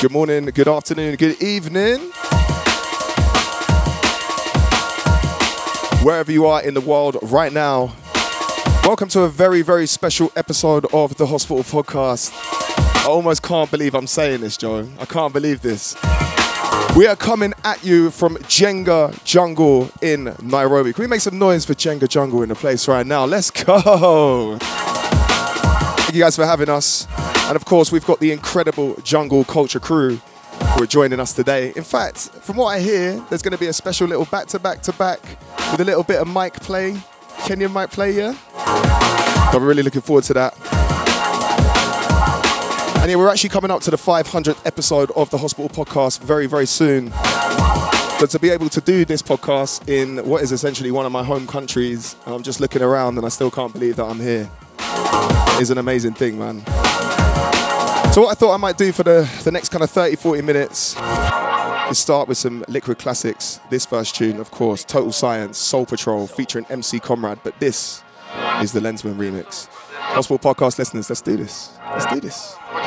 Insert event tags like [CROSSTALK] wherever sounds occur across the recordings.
Good morning, good afternoon, good evening. Wherever you are in the world right now, welcome to a very, very special episode of the Hospital Podcast. I almost can't believe I'm saying this, Joe. I can't believe this. We are coming at you from Jenga Jungle in Nairobi. Can we make some noise for Jenga Jungle in the place right now? Let's go. Thank you guys for having us. And of course, we've got the incredible Jungle Culture crew who are joining us today. In fact, from what I hear, there's going to be a special little back to back to back with a little bit of mic play, Kenyan mic play, yeah? We're really looking forward to that. And yeah, we're actually coming up to the 500th episode of the Hospital Podcast very, very soon. But to be able to do this podcast in what is essentially one of my home countries, and I'm just looking around and I still can't believe that I'm here, is an amazing thing, man. So what I thought I might do for the, the next kind of 30, 40 minutes is start with some liquid classics. This first tune, of course, Total Science, Soul Patrol, featuring MC Conrad, but this is the Lenzman remix. Hospital Podcast listeners, let's do this. Let's do this. What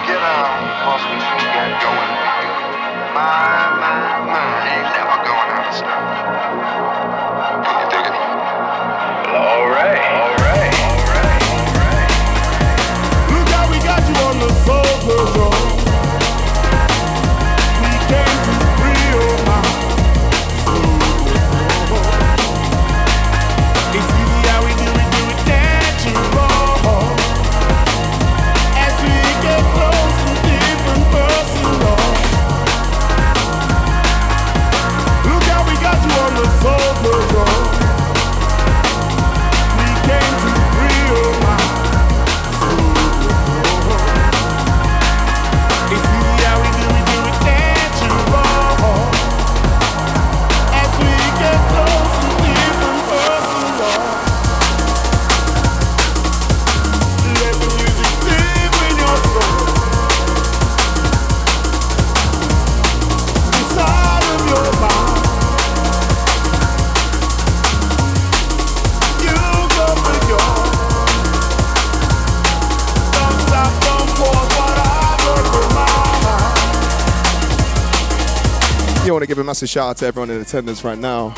You want to give a massive shout out to everyone in attendance right now.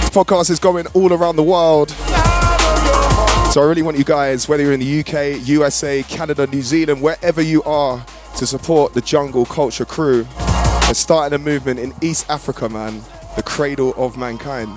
This podcast is going all around the world. So I really want you guys, whether you're in the UK, USA, Canada, New Zealand, wherever you are, to support the Jungle Culture crew. They're starting a movement in East Africa, man, the cradle of mankind.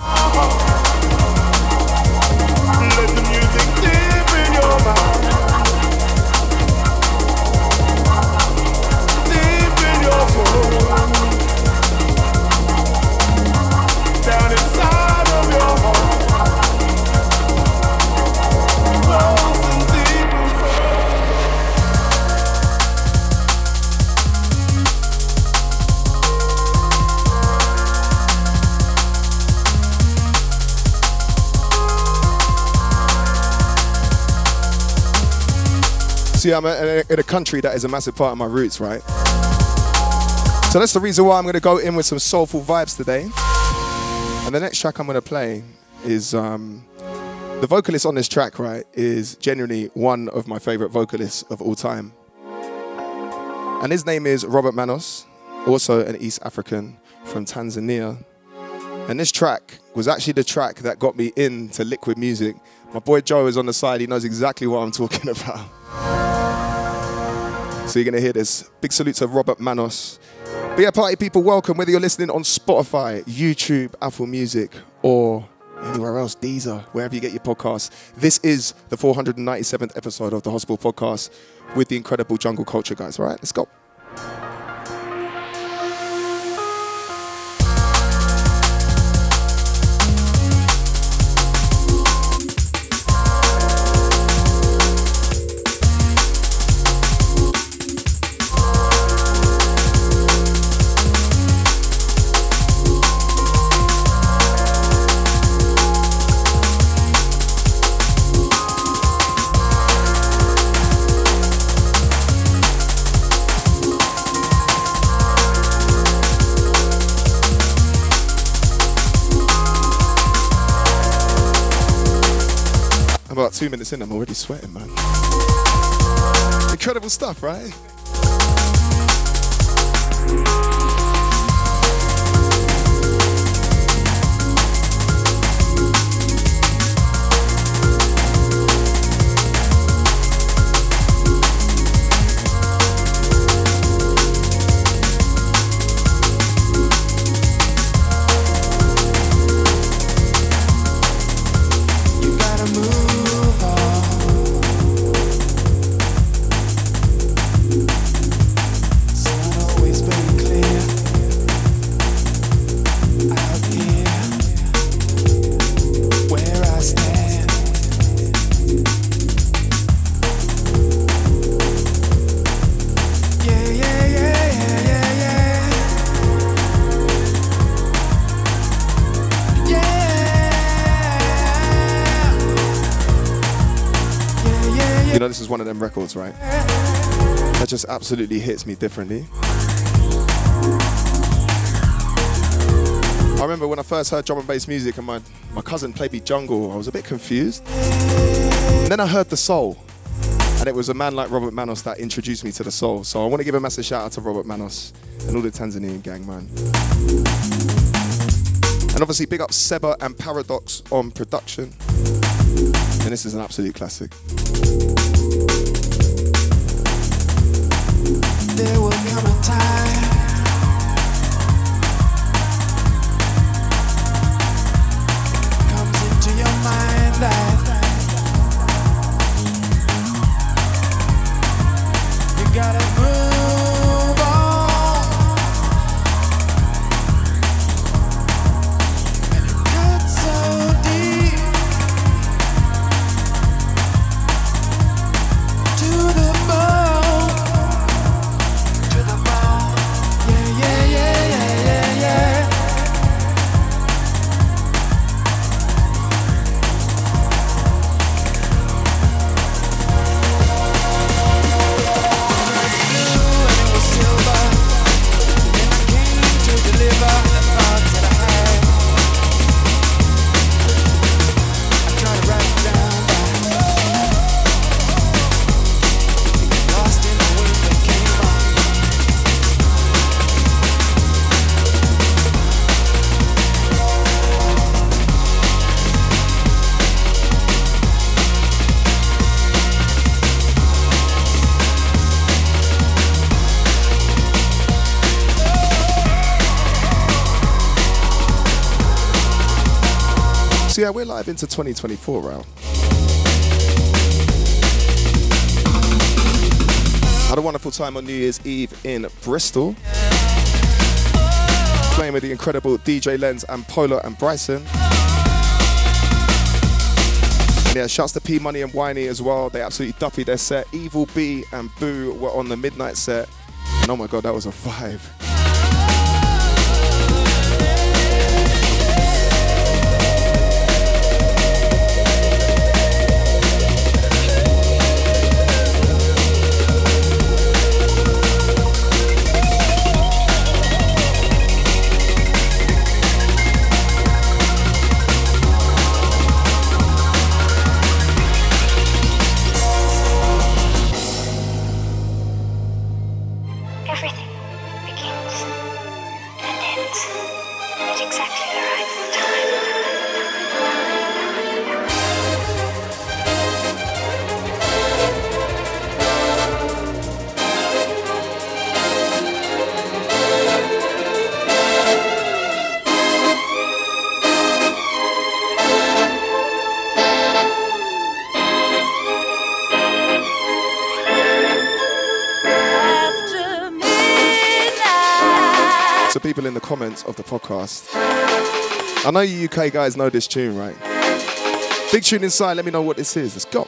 See, I'm a- in a country that is a massive part of my roots, right? So that's the reason why I'm going to go in with some soulful vibes today. And the next track I'm going to play is um, the vocalist on this track, right, is genuinely one of my favorite vocalists of all time. And his name is Robert Manos, also an East African from Tanzania. And this track was actually the track that got me into liquid music. My boy Joe is on the side, he knows exactly what I'm talking [LAUGHS] about. So you're gonna hear this. Big salute to Robert Manos. But yeah, party people, welcome. Whether you're listening on Spotify, YouTube, Apple Music, or anywhere else, Deezer, wherever you get your podcasts. This is the 497th episode of the Hospital Podcast with the incredible Jungle Culture guys. All right, let's go. two minutes in, I'm already sweating, man. Incredible stuff, right? Records, right? That just absolutely hits me differently. I remember when I first heard drum and bass music and my, my cousin played me jungle, I was a bit confused. And then I heard the soul. And it was a man like Robert Manos that introduced me to the soul. So I want to give a massive shout out to Robert Manos and all the Tanzanian gang, man. And obviously, big up Seba and Paradox on production. And this is an absolute classic. There will come a time into 2024, Ralph. Had a wonderful time on New Year's Eve in Bristol. Playing with the incredible DJ Lens and Polo and Bryson. And yeah, shouts to P Money and Winey as well. They absolutely duppy their set. Evil B and Boo were on the midnight set. And oh my god, that was a vibe. Comments of the podcast. I know you UK guys know this tune, right? Big tune inside, let me know what this is. Let's go.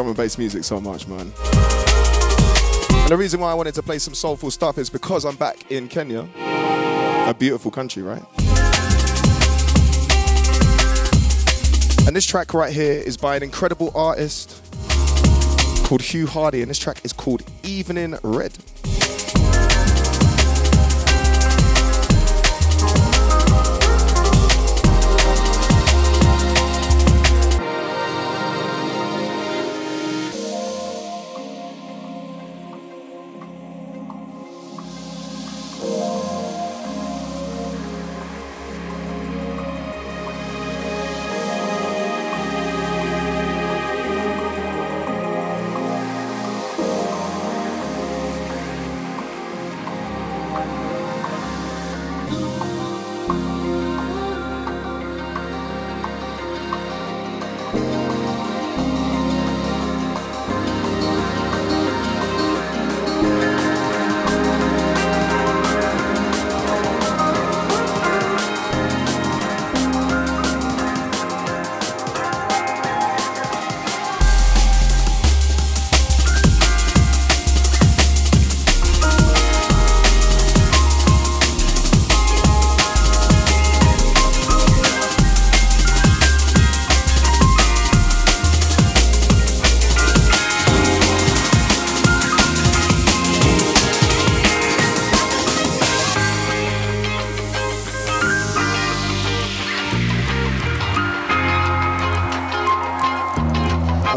Drum and bass music so much, man. And the reason why I wanted to play some soulful stuff is because I'm back in Kenya. A beautiful country, right? And this track right here is by an incredible artist called Hugh Hardie, and this track is called Evening Red.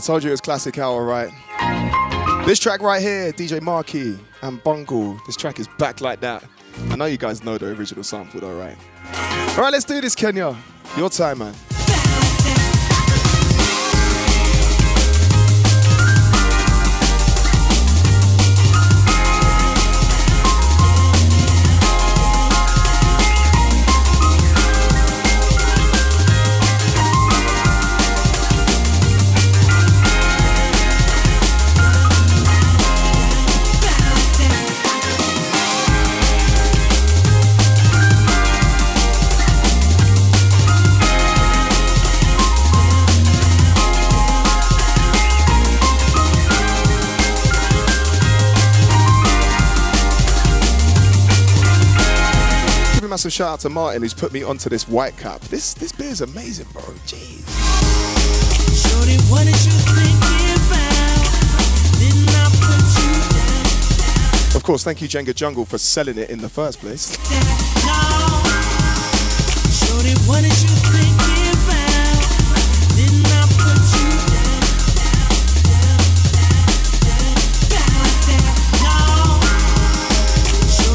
Told you it was classic hour, right? This track right here, DJ Marky and Bungle. This track is back like that. I know you guys know the original sample, though, right? All right, let's do this, Kenya. Your time, man. Massive shout out to Martin who's put me onto this white cap. This this beer's amazing, bro. Jeez. Shorty, what did you think about? Didn't I put you Of course, thank you, Jenga Jungle, for selling it in the first place. No. Shorty, what did you think about? Didn't I put you down? No.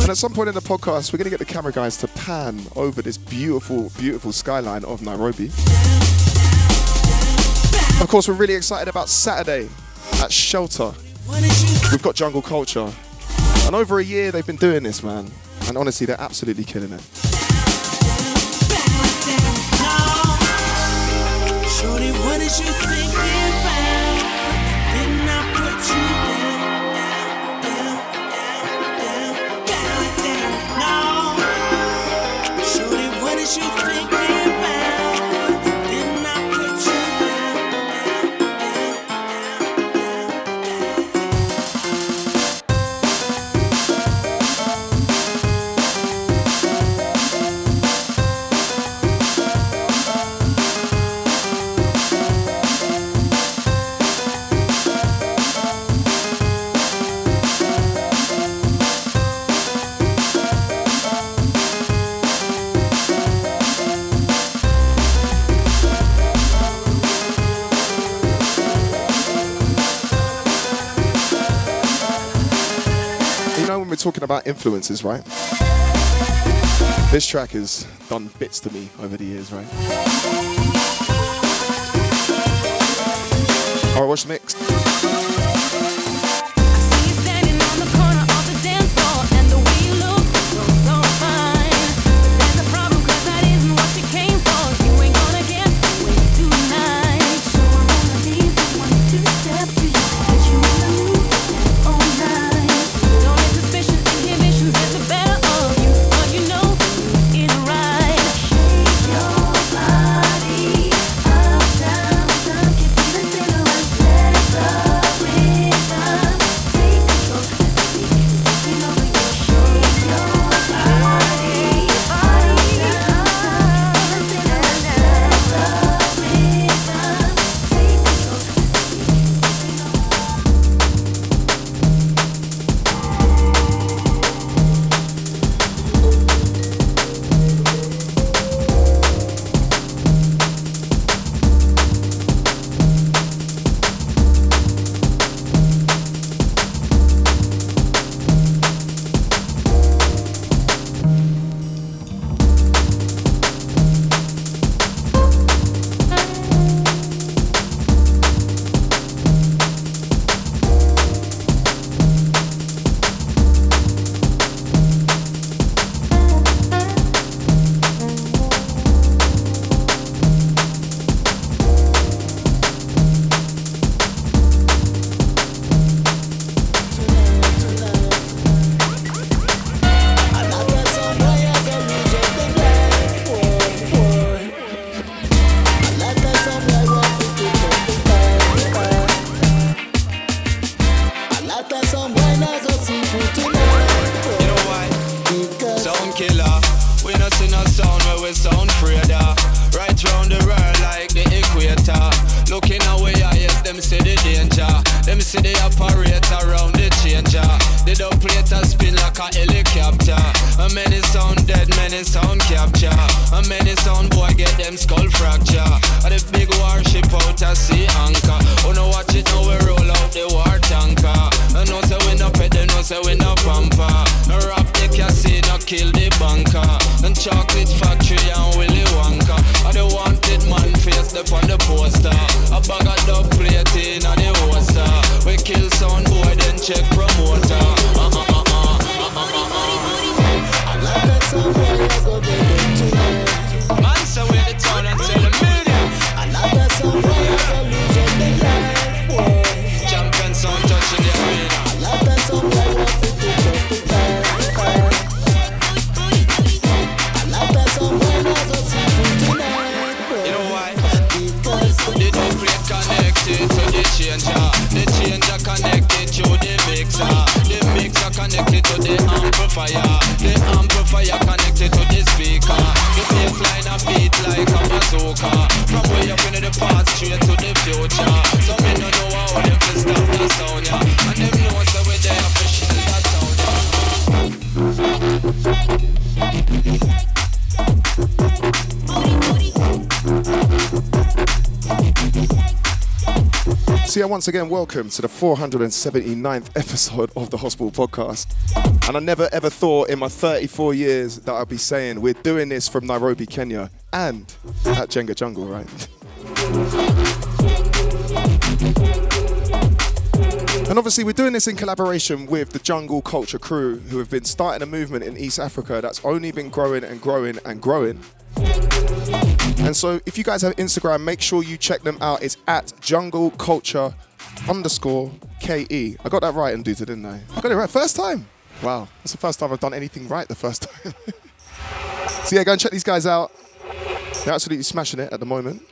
And at some point in the podcast, we're going to get the camera guys to pan over this beautiful, beautiful skyline of Nairobi. Of course, we're really excited about Saturday at Shelter. We've got Jungle Culture. And over a year, they've been doing this, man. And honestly, they're absolutely killing it. Shorty, talking about influences, right? This track has done bits to me over the years, right? All right, watch the mix. Once again, welcome to the 479th episode of the Hospital Podcast. And I never ever thought in my 34 years that I'd be saying we're doing this from Nairobi, Kenya, and at Jenga Jungle, right? And obviously, we're doing this in collaboration with the Jungle Culture Crew, who have been starting a movement in East Africa that's only been growing and growing and growing. And so, if you guys have Instagram, make sure you check them out. It's at Jungle Culture underscore KE. I got that right, and didn't I? I got it right first time. Wow, that's the first time I've done anything right the first time. [LAUGHS] so yeah, go and check these guys out. They're absolutely smashing it at the moment.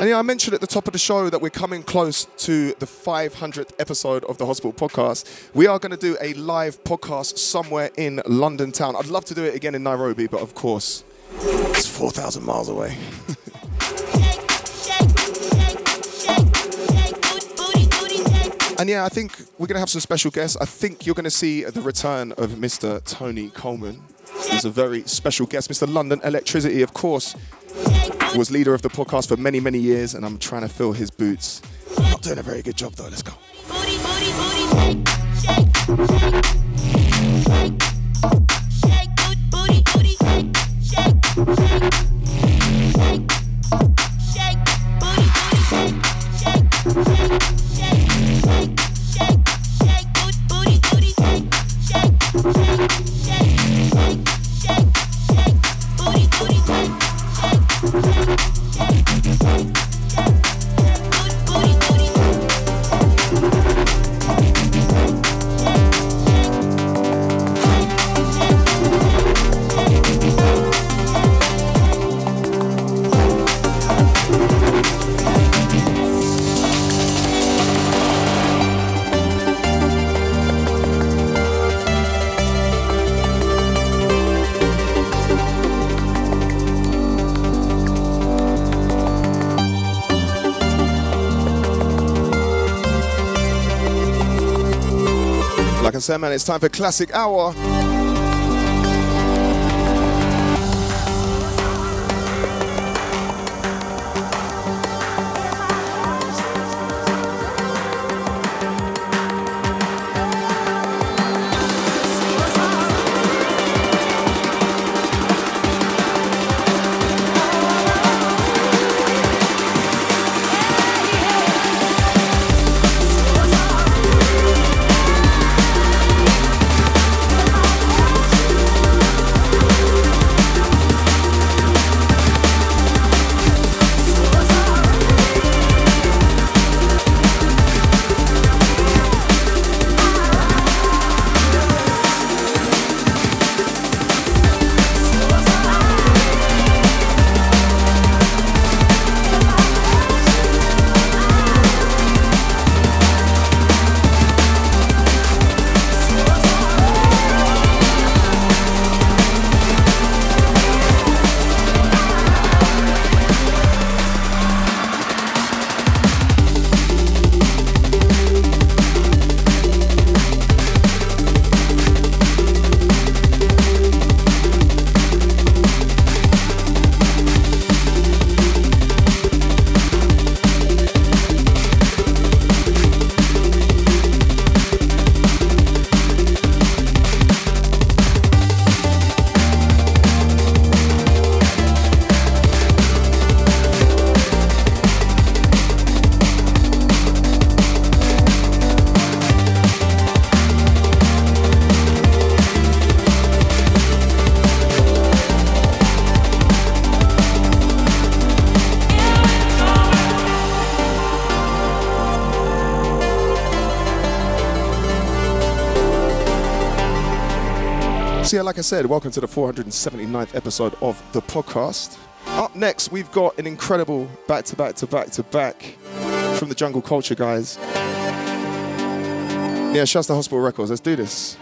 And yeah, I mentioned at the top of the show that we're coming close to the 500th episode of the Hospital Podcast. We are going to do a live podcast somewhere in London town. I'd love to do it again in Nairobi, but of course, it's 4,000 miles away. And yeah, I think we're going to have some special guests. I think you're going to see the return of Mr. Tony Coleman. He's a very special guest. Mr. London Elektricity, of course, was leader of the podcast for many, many years, and I'm trying to fill his boots. Not doing a very good job, though. Let's go. Like I said, man, it's time for Classic Hour. Said, welcome to the 479th episode of the podcast. Up next, we've got an incredible back to back to back to back from the Jungle Culture guys. Yeah, Shasta Hospital Records. Let's do this.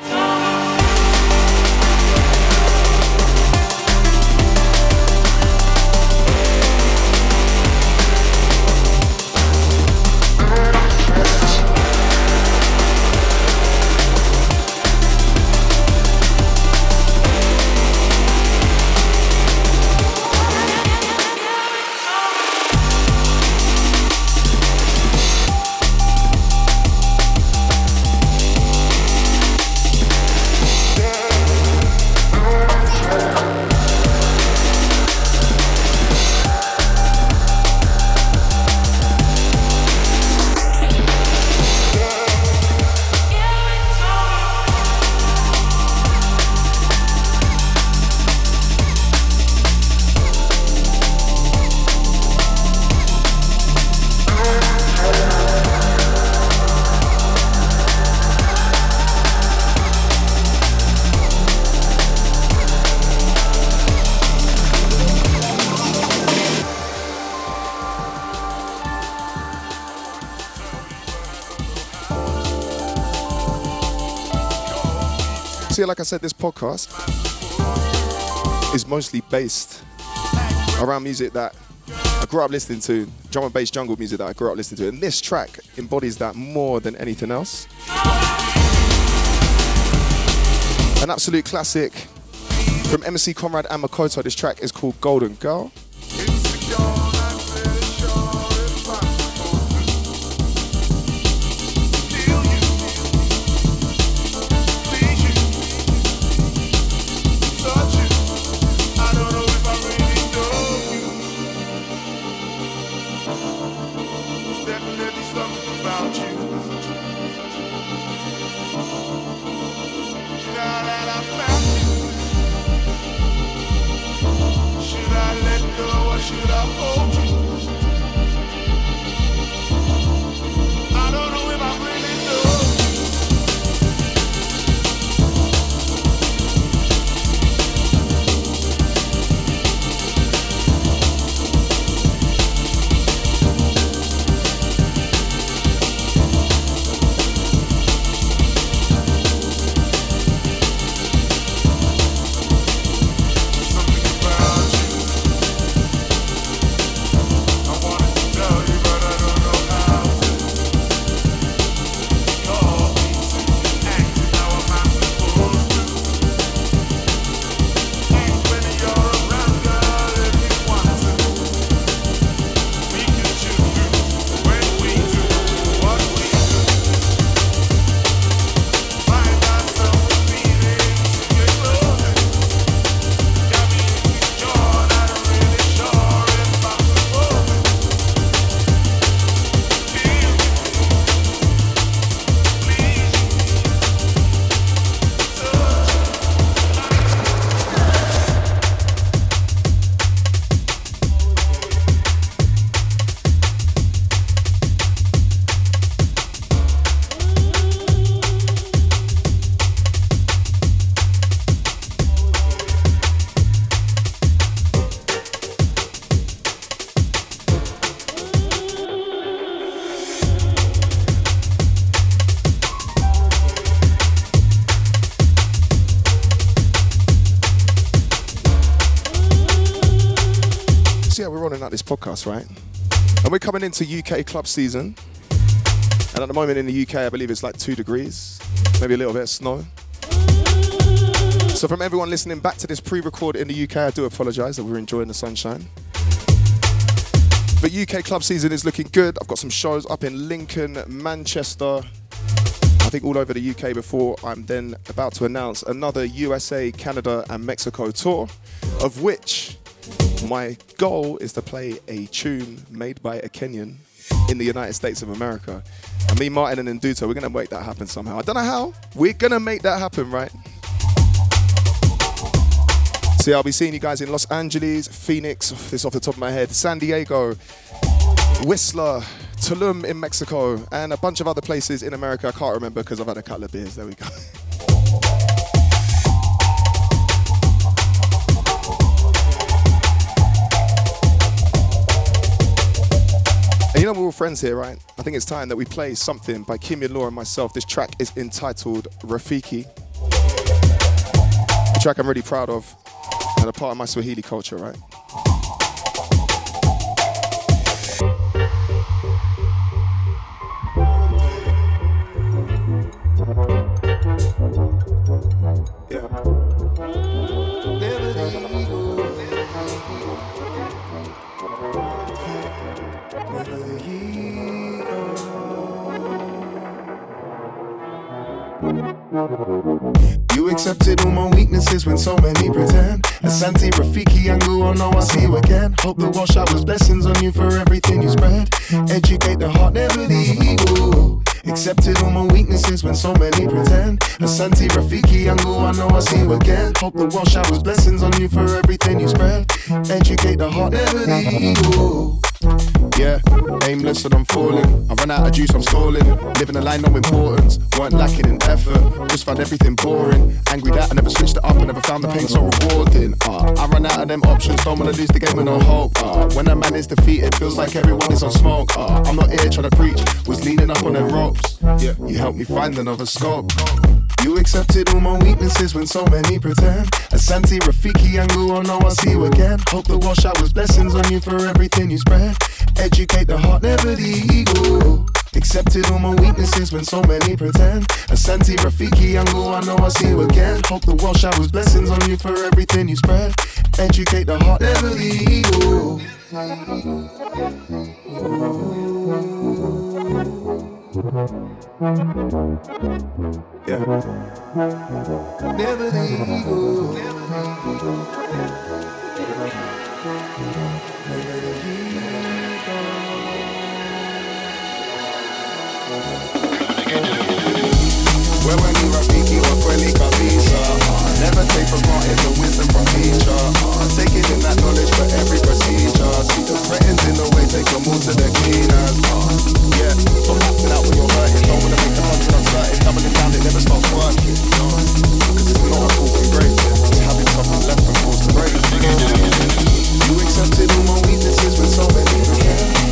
Yeah, like I said, this podcast is mostly based around music that I grew up listening to, drum and bass jungle music that I grew up listening to. And this track embodies that more than anything else. An absolute classic from MC Conrad and Makoto. This track is called Golden Girl. This podcast, right? And we're coming into UK club season. And at the moment in the UK, I believe it's like two degrees, maybe a little bit of snow. So from everyone listening back to this pre-record in the UK, I do apologise that we're enjoying the sunshine. But UK club season is looking good. I've got some shows up in Lincoln, Manchester, I think all over the UK before I'm then about to announce another USA, Canada, and Mexico tour, of which my goal is to play a tune made by a Kenyan in the United States of America. And me, Martin, and Nduto, we're gonna make that happen somehow. I don't know how. We're gonna make that happen, right? See, I'll be seeing you guys in Los Angeles, Phoenix, this off the top of my head, San Diego, Whistler, Tulum in Mexico, and a bunch of other places in America. I can't remember because I've had a couple of beers. There we go. [LAUGHS] you know we're all friends here, right? I think it's time that we play something by Kimyan Law and myself. This track is entitled Rafiki. A track I'm really proud of and a part of my Swahili culture, right? You accepted all my weaknesses when so many pretend. Asante, Rafiki, Yangu, oh no, I'll see you again. Hope the out was blessings on you for everything you spread. Educate the heart, never the ego. Accepted all my weaknesses when so many pretend. Asante, Rafiki, Yangu, I know I'll see you again. Hope the out was blessings on you for everything you spread. Educate the heart, never the ego. Yeah, aimless and I'm falling. I run out of juice, I'm stalling. Living a line, no importance. Weren't lacking in effort, just found everything boring. Angry that I never switched it up, I never found the pain so rewarding. Uh, I run out of them options, don't wanna lose the game with no hope. Uh, when a man is defeated, feels like everyone is on smoke. Uh, I'm not here trying to preach, was leaning up on them ropes. Yeah, you helped me find another scope. You accepted all my weaknesses when so many pretend. Asante, Rafiki, Yangu, oh no, I'll see you again. Hope the washout was blessings on you for everything you spread. Educate the heart, never the ego. Accepted all my weaknesses when so many pretend. Asante, Rafiki, Yangu, I know I'll see you again. Hope the washout was blessings on you for everything you spread. Educate the heart, never the ego. Yeah. Never the ego. Kweli Never take the wisdom from teacher. It in that knowledge for every procedure. See the in the way, take to cleaners. Yeah, out when wanna make the down, it never stops Cause it's not a It's having something left to You accepted all my weaknesses with so many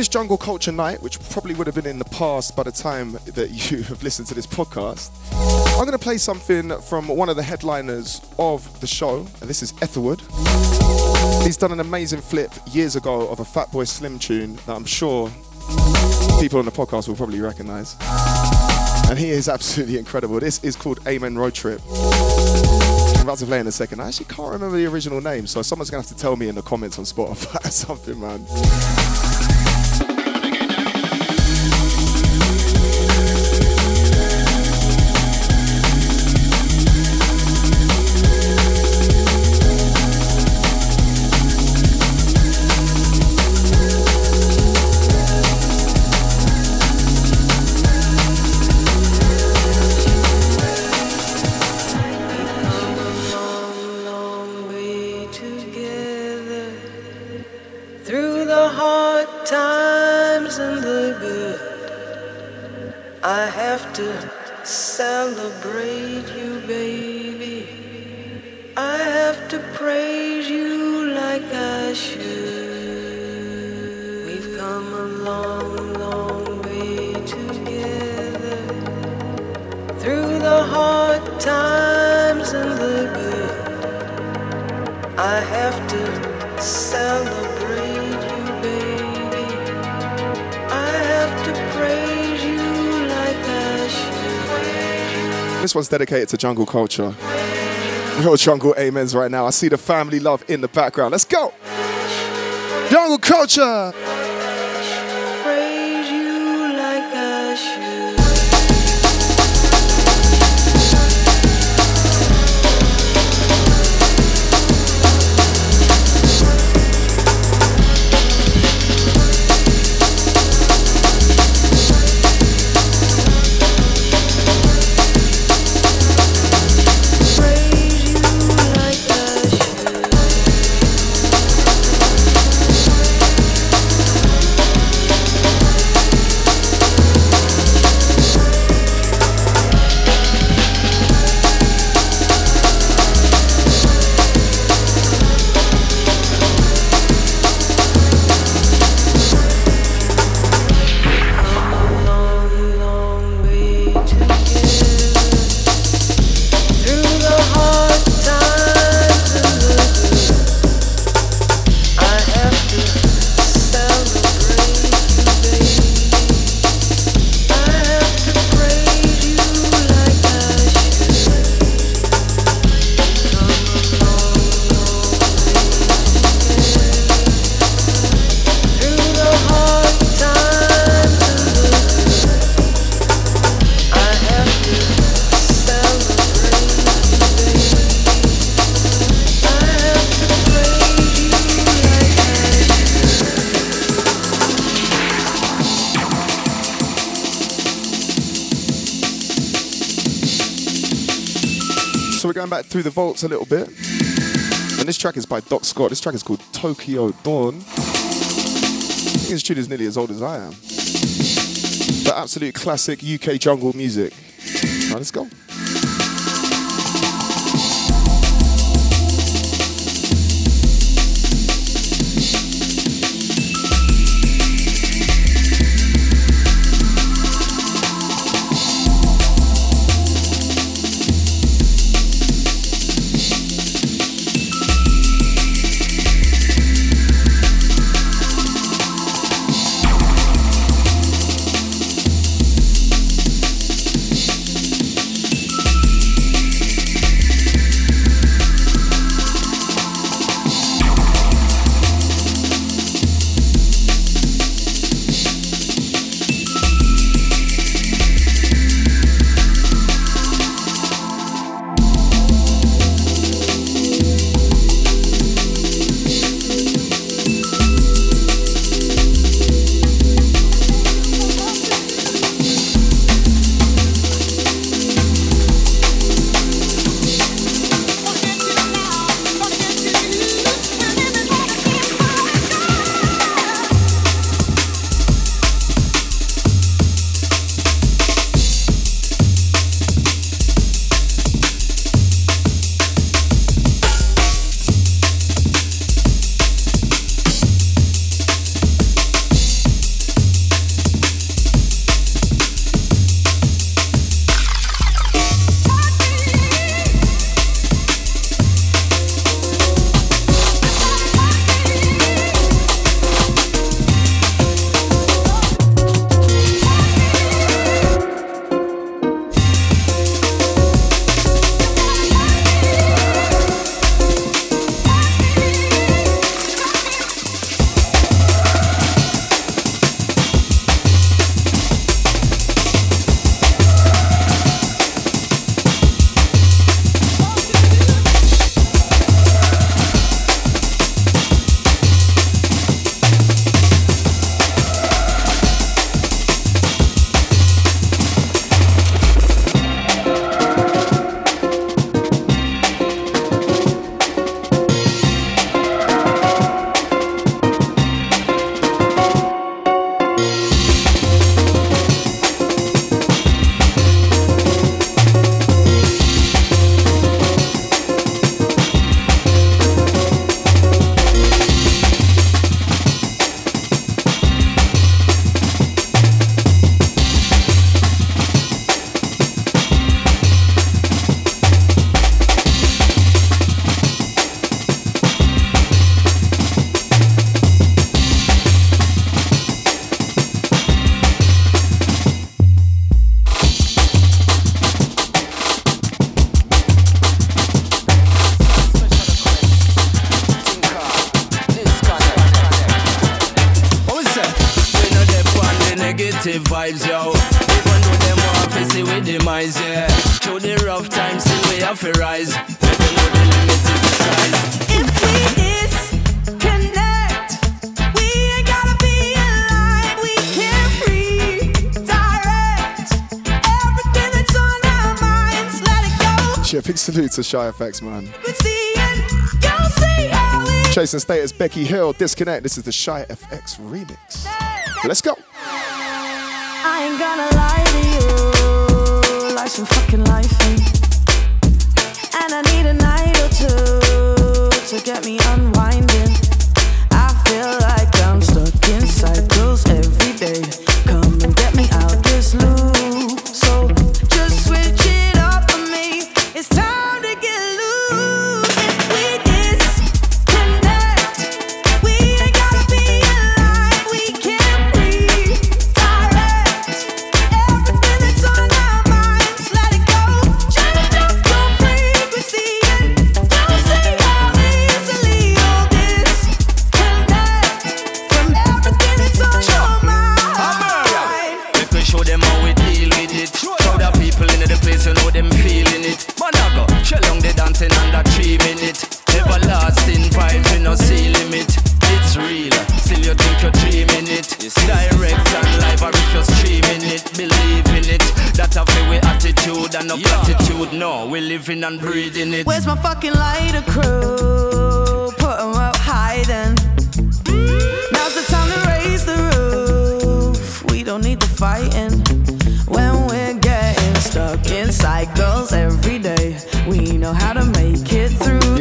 This Jungle Culture Night, which probably would have been in the past by the time that [LAUGHS] you have listened to this podcast, I'm going to play something from one of the headliners of the show, and this is Etherwood. He's done an amazing flip years ago of a Fatboy Slim tune that I'm sure people on the podcast will probably recognize. And he is [LAUGHS] absolutely incredible. This is called Amen Road Trip. I'm about to play in a second. I actually can't remember the original name, so someone's gonna have to tell me in the comments on Spotify [LAUGHS] or something, man. To celebrate This one's dedicated to jungle culture. Real jungle amens right now. I see the family love in the background. Let's go. Jungle culture. So we're going back through the vaults a little bit. And this track is by Doc Scott. This track is called Tokyo Dawn. this tune is nearly as old as I am. But absolute classic UK jungle music. Right, let's go. Shy FX, man. Chase & Status, Becky Hill, disconnect. This is the Shy FX remix. Let's go. I ain't gonna lie to you, life's a fucking life. Eh?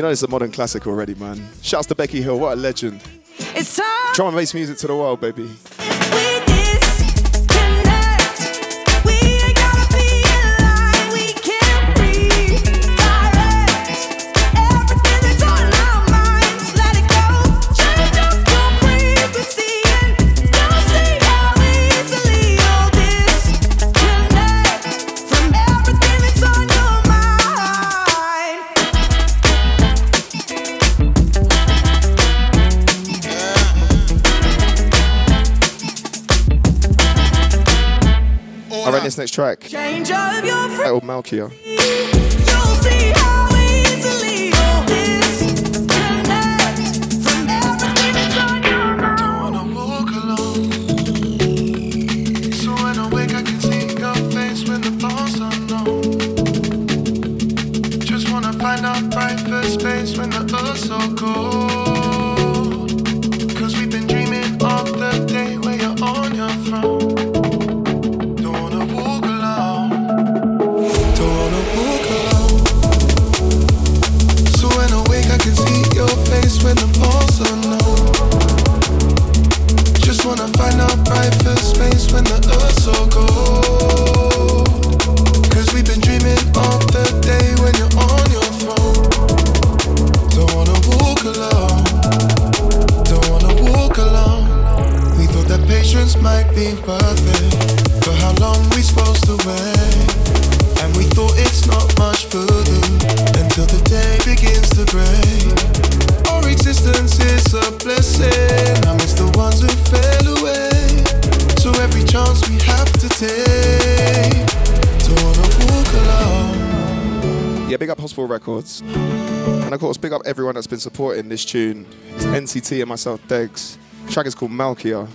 know it's a modern classic already, man. Shouts to Becky Hill, what a legend. It's time. Drum and bass music to the world, baby. This next track. Change of your Malkia. So every chance we have to take. Yeah, big up Hospital Records. And of course, big up everyone that's been supporting this tune. It's NCT and myself, Degs. The track is called Malkia,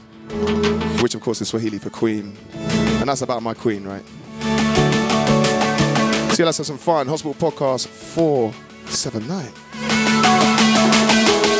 which of course is Swahili for queen. And that's about my queen, right? So yeah, let's have some fun. Hospital Podcast 479.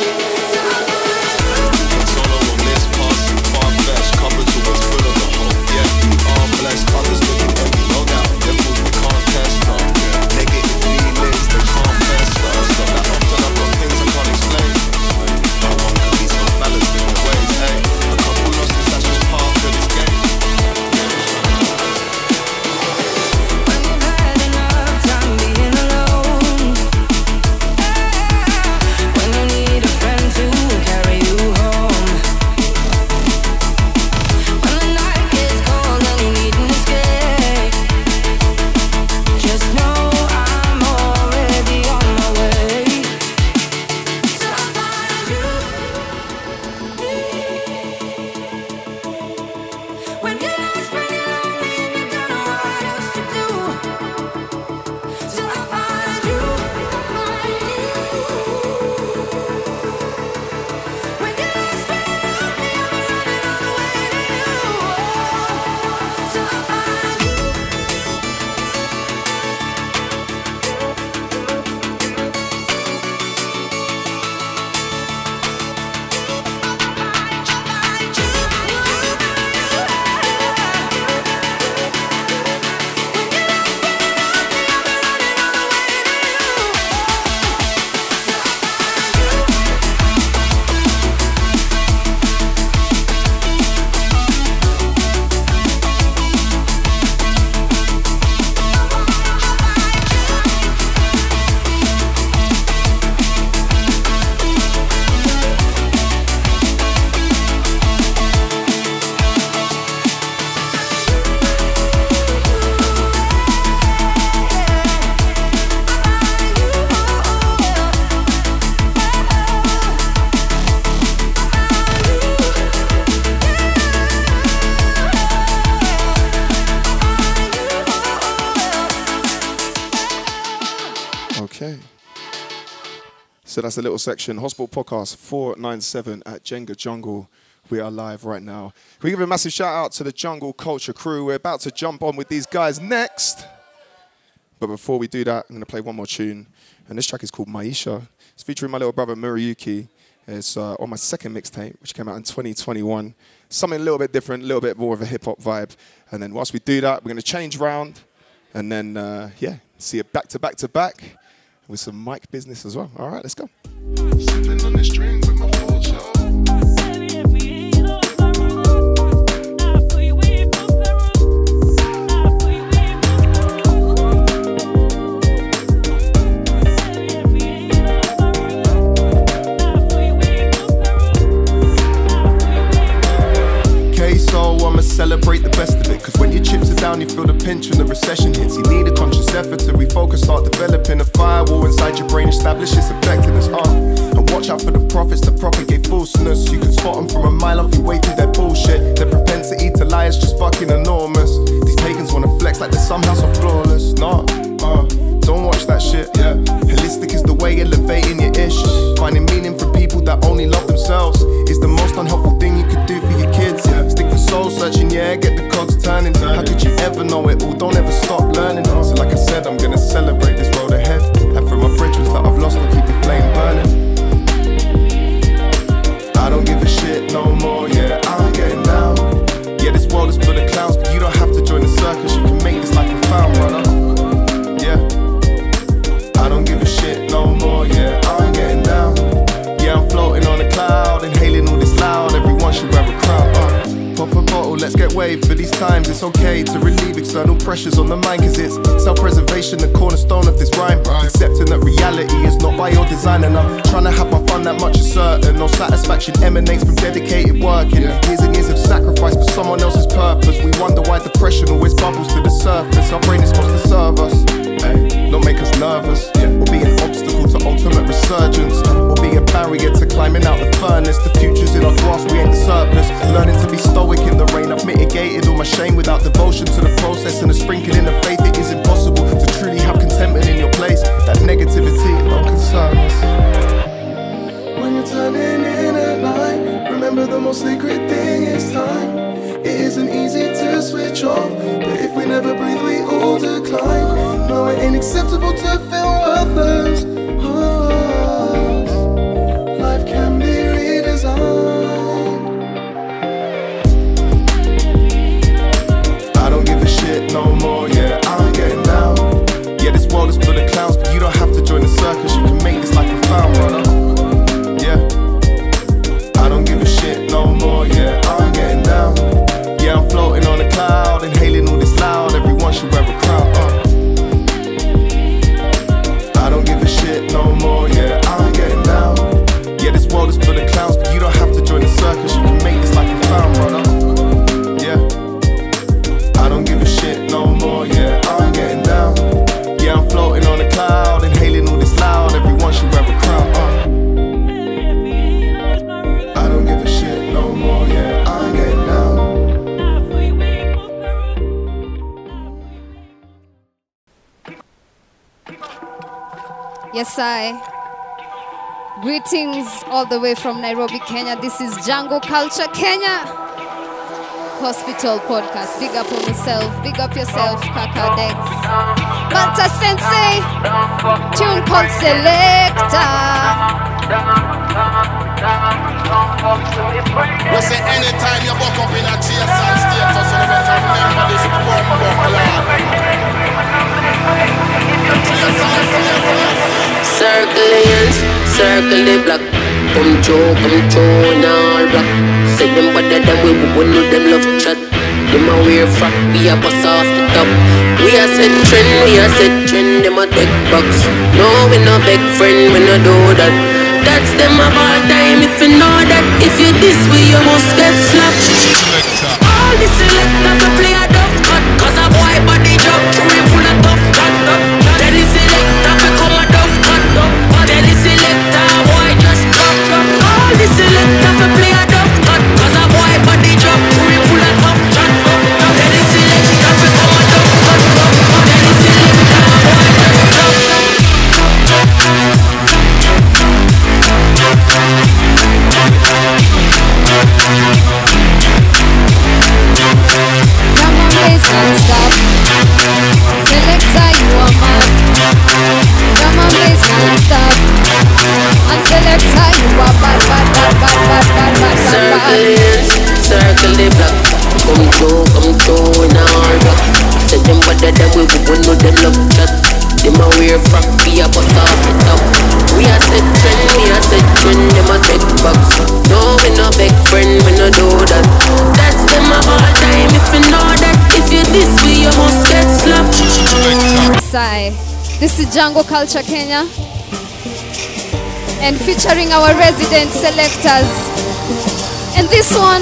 that's a little section. Hospital Podcast 497 at Jenga Jungle. We are live right now. We give a massive shout out to the Jungle Culture crew? We're about to jump on with these guys next. But before we do that, I'm going to play one more tune. And this track is called Maisha. It's featuring my little brother Muriuki. It's uh, on my second mixtape, which came out in 2021. Something a little bit different, a little bit more of a hip hop vibe. And then whilst we do that, we're going to change round and then, uh, yeah, see it back to back to back with some mic business as well. All right, let's go. Celebrate the best of it. Cause when your chips are down, you feel the pinch when the recession hits. You need a conscious effort to refocus, start developing a firewall inside your brain, establish its effectiveness. Uh. And watch out for the prophets that propagate falseness. You can spot them from a mile off, you way through their bullshit. Their propensity to lie is just fucking enormous. These pagans wanna flex like they're somehow so flawless. Nah, uh. Don't watch that shit, yeah. Holistic is the way elevating your ish. Finding meaning for people that only love themselves is the most unhelpful thing you could do for your kids, yeah. Soul searching, yeah, get the cogs turning. How could you ever know it all? Don't ever stop learning. So, like I said, I'm gonna celebrate this road ahead. And for my bridges that I've lost, I'll keep the flame burning. I don't give a shit no more, yeah, I'm getting down. Yeah, this world is full of clowns, but you don't have to join the circus. Pop a bottle, let's get waved for these times. It's okay to relieve external pressures on the mind, cause it's self preservation, the cornerstone of this rhyme. Accepting that reality is not by your design, and I'm trying to have my fun that much is certain. No satisfaction emanates from dedicated working. Years and years of sacrifice for someone else's purpose. We wonder why depression always bubbles to the surface. Our brain is supposed to serve us. Not make us nervous, or be an obstacle to ultimate resurgence, or be a barrier to climbing out the furnace. The future's in our grasp, we ain't the surplus. Learning to be stoic in the rain, I've mitigated all my shame without devotion to the process and a sprinkling of faith. It is impossible to truly have contentment in your place. That negativity don't concern us. When you're turning in at night, remember the most sacred thing is time. It isn't easy to switch off, but if we never breathe, we all decline. No, it ain't acceptable to feel worthless. Redesigned. All the way from Nairobi, Kenya. This is Jungle Culture Kenya. Hospital Podcast. Big up on yourself. Big up yourself, Kaka Degs. Malta Sensei. Tune called Selector. We say anytime you buck up in a Chase & Status, you better remember this bumbo Circles, circle the block. Come through, come through in all black. Say them better than we, we know them love chat. Them a wear frock, we a bust off the top. We a set trend, we a set trend. Them a take box. No, we no big friend, we no do that. That's them of all time. If you know that, if you this way, you must get slapped. All the selectors a play a duff cut Cause a boy body drop through the selectors a Always circle the block. Come through, come through in rock. Say them we, know them love chat. Them a wear frock, be a off the top. We a set trend, we a set trend, them a box. No, we no big friend, we no do that. That's them a all time, if you know that. If you this you must get slapped. Sigh. This is Jungle Culture Kenya and featuring our resident selectors. And this one,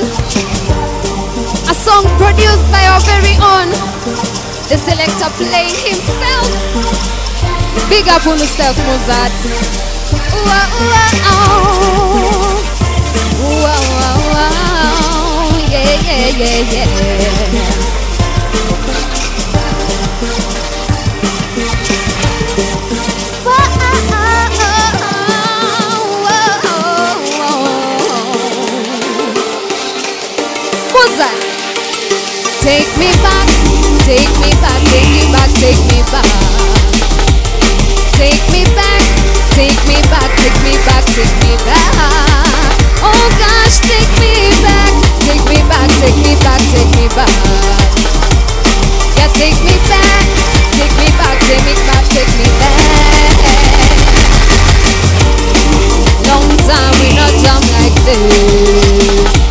a song produced by our very own, the selector playing himself. Big up on yourself, Mozart. Oh. Ah, ah, ah. Yeah, yeah, yeah, yeah. Take me back, take me back, take me back, take me back. Take me back, take me back, take me back, take me back. Oh gosh, take me back, take me back, take me back, take me back. Yeah, take me back, take me back, take me back, take me back. Long time we not jam like this.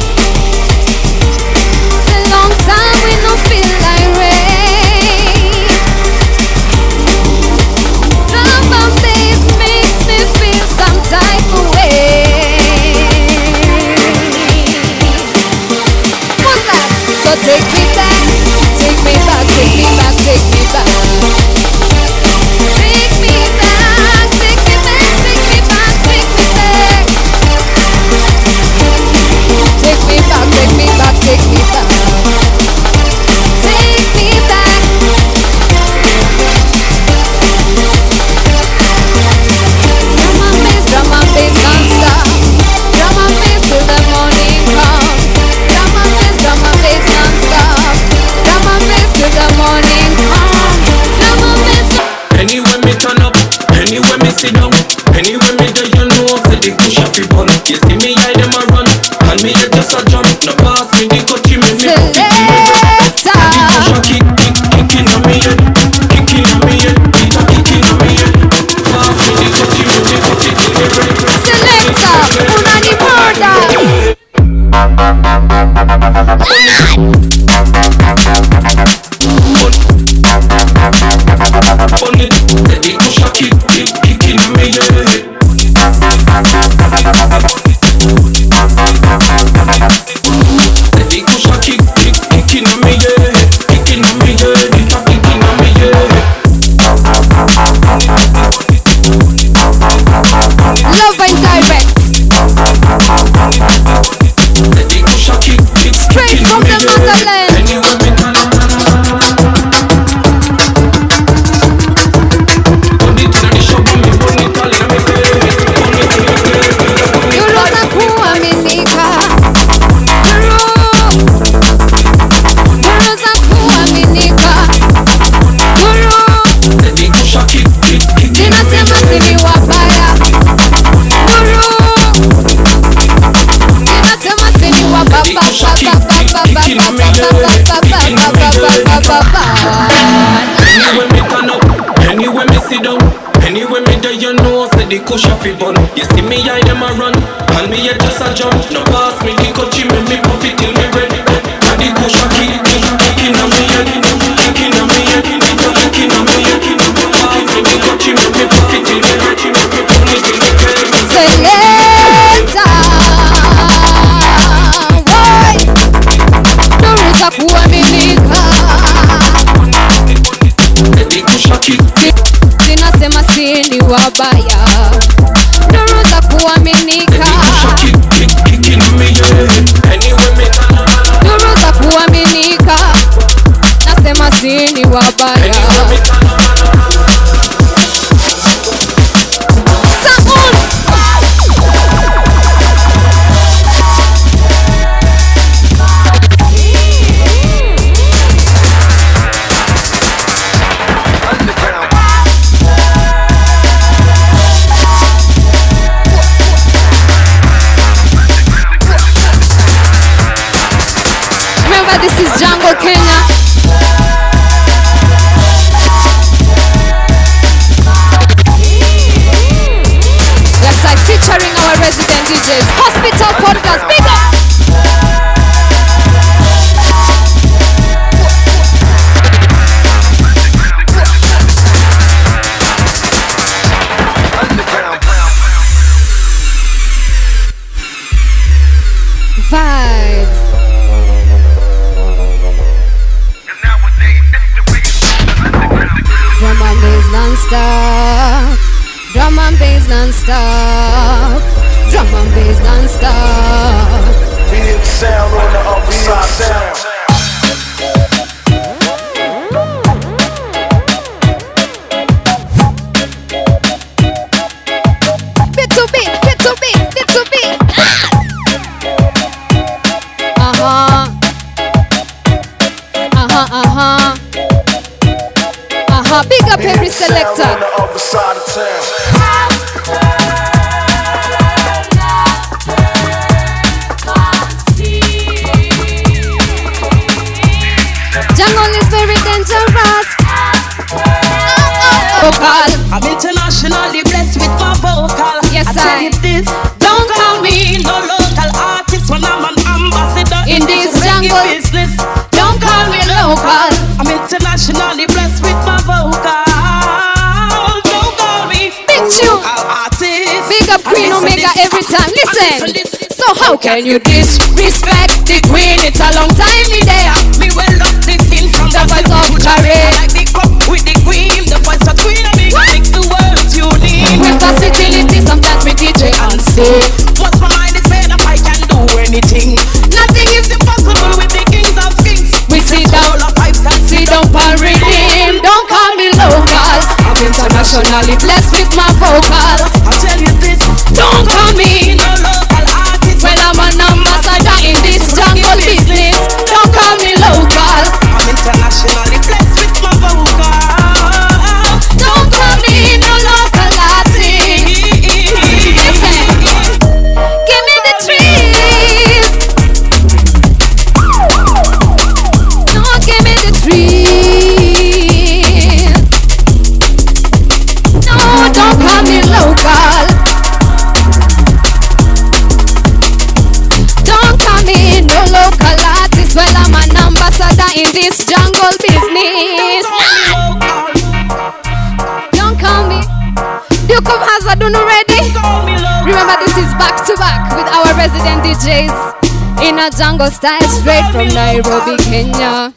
a jungle style straight from Nairobi, Kenya.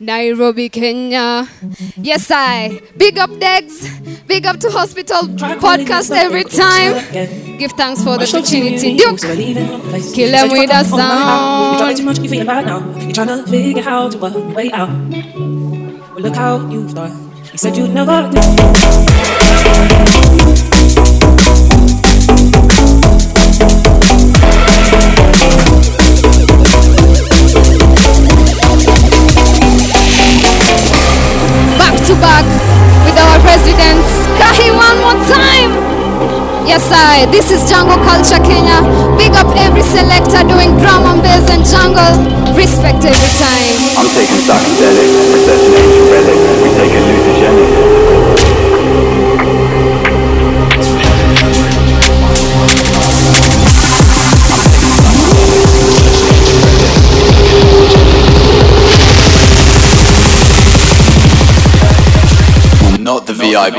Nairobi, Kenya. Yes, I. Big up Degs. Big up to Hospital Podcast every time. Give thanks for the opportunity. Duke. Kill them with a sound. You try too much, you feeling bad now. You're trying to figure how to work way out. Well, look how you've done. You said you'd never do. to back with our presidents. Kahi one more time! Yes, I. This is Jungle Culture Kenya. Big up every selector doing drum and bass and jungle. Respect every time. I'm taking psychedelics, researching ancient relics. We take hallucinogenics. not the VIP.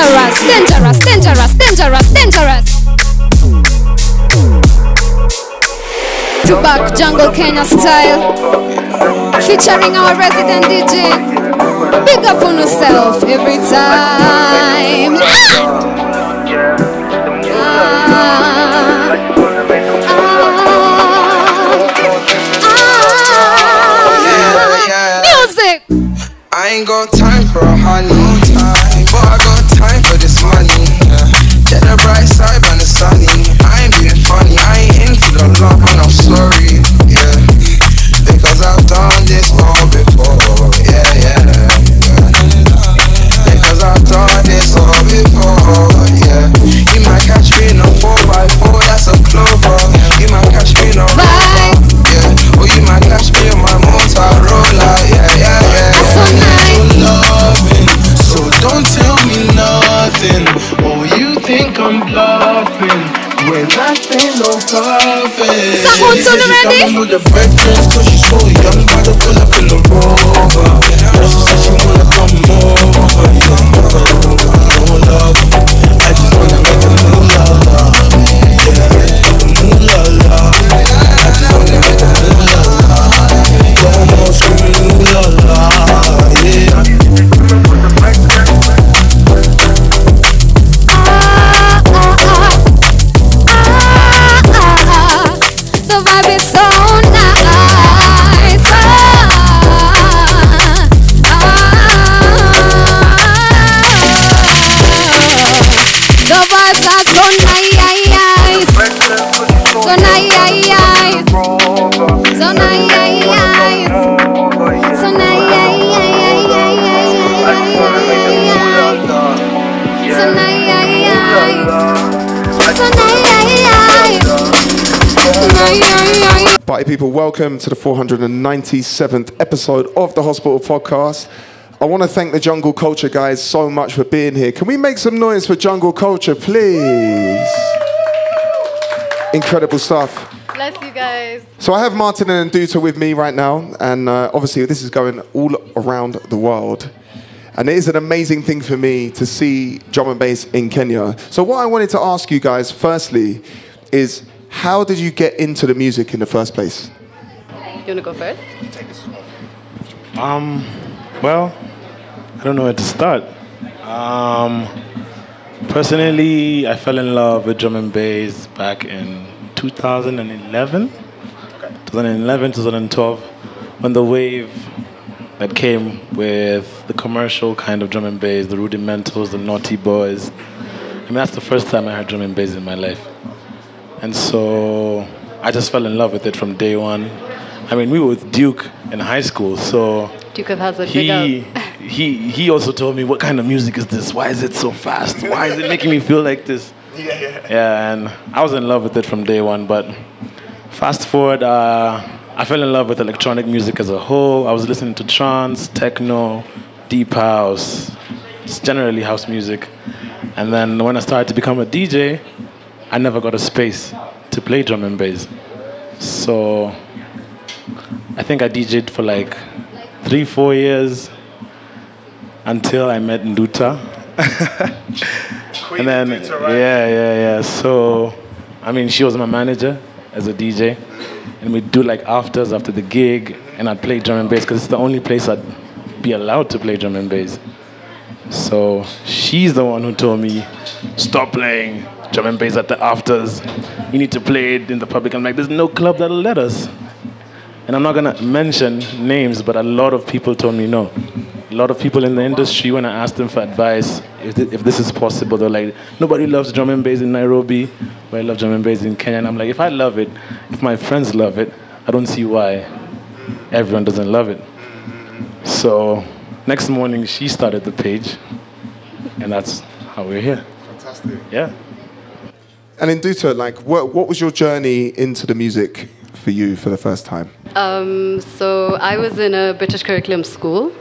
Dangerous, dangerous, dangerous, dangerous, dangerous. Tupac Jungle Kenya style. Featuring our resident DJ. Big up on yourself every time. Ah! Ah! Ah! Music! I ain't got time for a honey, but love, and I'm sorry. With the dress 'cause she's so young, to pull up people, welcome to the 497th episode of the Hospital Podcast. I want to thank the Jungle Culture guys so much for being here. Can we make some noise for Jungle Culture, please? Incredible stuff. Bless you guys. So I have Martin and Nduta with me right now, and uh, obviously this is going all around the world. And it is an amazing thing for me to see drum and bass in Kenya. So what I wanted to ask you guys, firstly, is how did you get into the music in the first place? You wanna go first? Um, well, I don't know where to start. Um, personally, I fell in love with drum and bass back in 2011, 2011, 2012, when the wave that came with the commercial kind of drum and bass, the rudimentals, the naughty boys. I mean, that's the first time I heard drum and bass in my life. And so I just fell in love with it from day one. I mean, we were with Duke in high school, so Duke of Hazzard, big he [LAUGHS] he he also told me what kind of music is this? Why is it so fast? Why is it making me feel like this? [LAUGHS] Yeah, yeah. Yeah, and I was in love with it from day one. But fast forward, uh, I fell in love with electronic music as a whole. I was listening to trance, techno, deep house, just generally house music. And then when I started to become a DJ, I never got a space to play drum and bass. So I think I DJed for like three, four years until I met Nduta. and then, yeah, yeah, yeah. So, I mean, she was my manager as a DJ. And we'd do like afters after the gig, and I'd play drum and bass because it's the only place I'd be allowed to play drum and bass. So she's the one who told me, stop playing drum and bass at the afters. You need to play it in the public. I'm like, there's no club that'll let us. And I'm not gonna mention names, but a lot of people told me no. A lot of people in the industry, when I asked them for advice, if, thi- if this is possible, they're like, nobody loves drum and bass in Nairobi, but I love drum and bass in Kenya. And I'm like, if I love it, if my friends love it, I don't see why everyone doesn't love it. So next morning, she started the page, and that's how we're here. Fantastic. Yeah. And Nduta, like, what, what was your journey into the music for you for the first time? Um, so I was in a British curriculum school,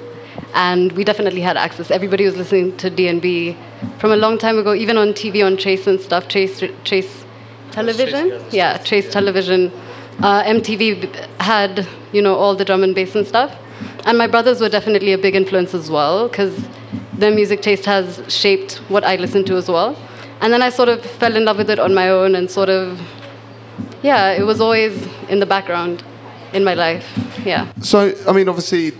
and we definitely had access. Everybody was listening to DNB from a long time ago, even on TV, on Trace and stuff. Trace, Trace Television, yeah, Trace Television. Uh, MTV had, you know, all the drum and bass and stuff. And my brothers were definitely a big influence as well, because their music taste has shaped what I listen to as well. And then I sort of fell in love with it on my own and sort of, yeah, it was always in the background in my life. Yeah. So, I mean, obviously,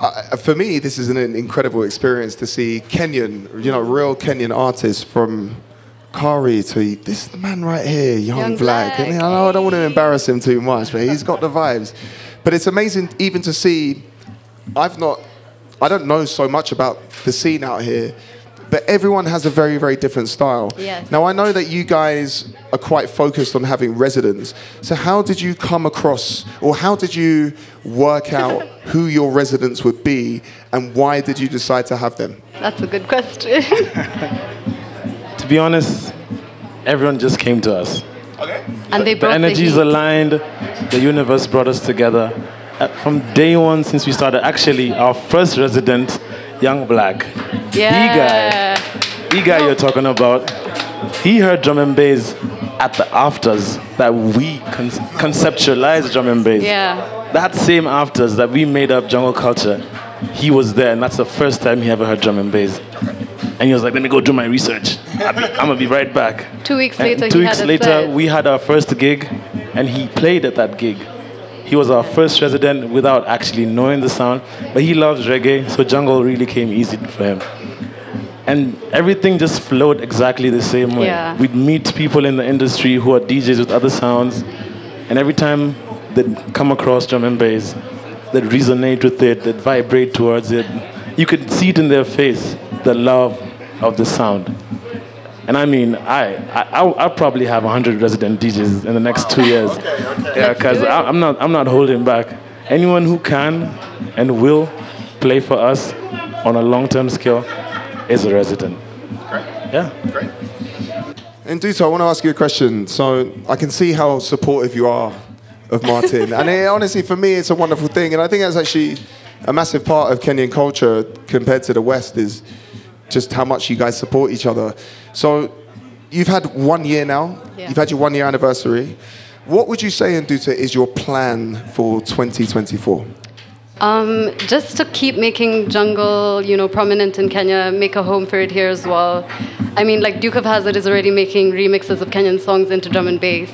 uh, for me, this is an incredible experience to see Kenyan, you know, real Kenyan artists from Kari to this man right here, Young, Young Black. Black, And I know I don't want to embarrass him too much, but he's got the vibes. But it's amazing even to see. I've not, I don't know so much about the scene out here, but everyone has a very, very different style. Yes. Now I know that you guys are quite focused on having residents. So how did you come across, or how did you work out [LAUGHS] who your residents would be, and why did you decide to have them? That's a good question. [LAUGHS] To be honest, everyone just came to us. Okay. And they The brought the energies aligned, the universe brought us together. Uh, From day one, since we started, actually, our first resident, Young Black, Yeah. E guy you're talking about, he heard drum and bass at the afters that we con- conceptualized drum and bass. Yeah. That same afters that we made up jungle culture, he was there, and that's the first time he ever heard drum and bass. And he was like, "Let me go do my research. I'm gonna be right back." Two weeks And later, two he weeks later, we had our first gig, and he played at that gig. He was our first resident without actually knowing the sound, but he loves reggae, so jungle really came easy for him. And everything just flowed exactly the same way. Yeah. We'd meet people in the industry who are DJs with other sounds, and every time they'd come across drum and bass, they'd resonate with it, they'd vibrate towards it. You could see it in their face, the love of the sound. And I mean, I, I, I'll, I'll probably have 100 resident DJs in the next two years. Yeah, because I'm not, I'm not holding back. Anyone who can and will play for us on a long-term scale is a resident. Great. Yeah. Great. And Nduta, I want to ask you a question. So I can see how supportive you are of Martin, and it, honestly, for me, it's a wonderful thing. And I think that's actually a massive part of Kenyan culture compared to the West is just how much you guys support each other. So you've had one year now. Yeah. You've had your one year anniversary. What would you say, Nduta, is your plan for 2024? Um, just to keep making jungle, you know, prominent in Kenya, make a home for it here as well. I mean, like Duke of Hazard is already making remixes of Kenyan songs into drum and bass.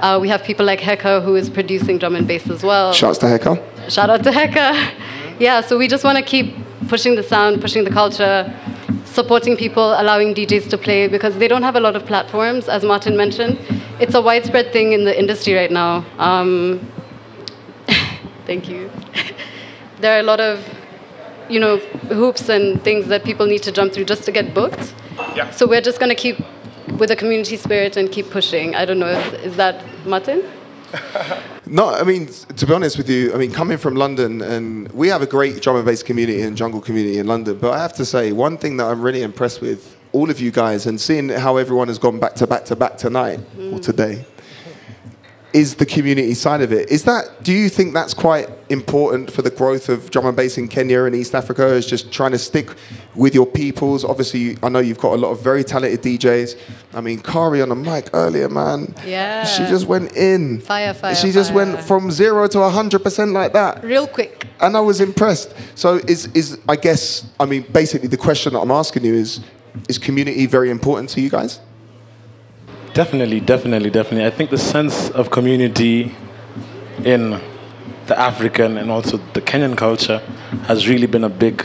Uh, we have people like Heka who is producing drum and bass as well. Shouts to Heka. Shout out to Heka. Yeah, so we just want to keep pushing the sound, pushing the culture, supporting people, allowing DJs to play because they don't have a lot of platforms, as Martin mentioned. It's a widespread thing in the industry right now. Um, [LAUGHS] thank you. [LAUGHS] there are a lot of, you know, hoops and things that people need to jump through just to get booked. Yeah. So we're just going to keep with the community spirit and keep pushing. I don't know, is, is that Martin? [LAUGHS] No, I mean, to be honest with you, I mean, coming from London, and we have a great drum and bass community and jungle community in London, but I have to say, one thing that I'm really impressed with all of you guys and seeing how everyone has gone back to back to back tonight or mm. today is the community side of it. Is that, do you think that's quite important for the growth of drum and bass in Kenya and East Africa, is just trying to stick with your peoples? Obviously, I know you've got a lot of very talented DJs. I mean, Kari on the mic earlier, man. Yeah. She just went in. Fire, fire, She just fire. went from zero to 100% like that. Real quick. And I was impressed. So is, is I guess, I mean, basically the question that I'm asking you is, is community very important to you guys? Definitely, definitely, definitely. I think the sense of community in the African and also the Kenyan culture has really been a big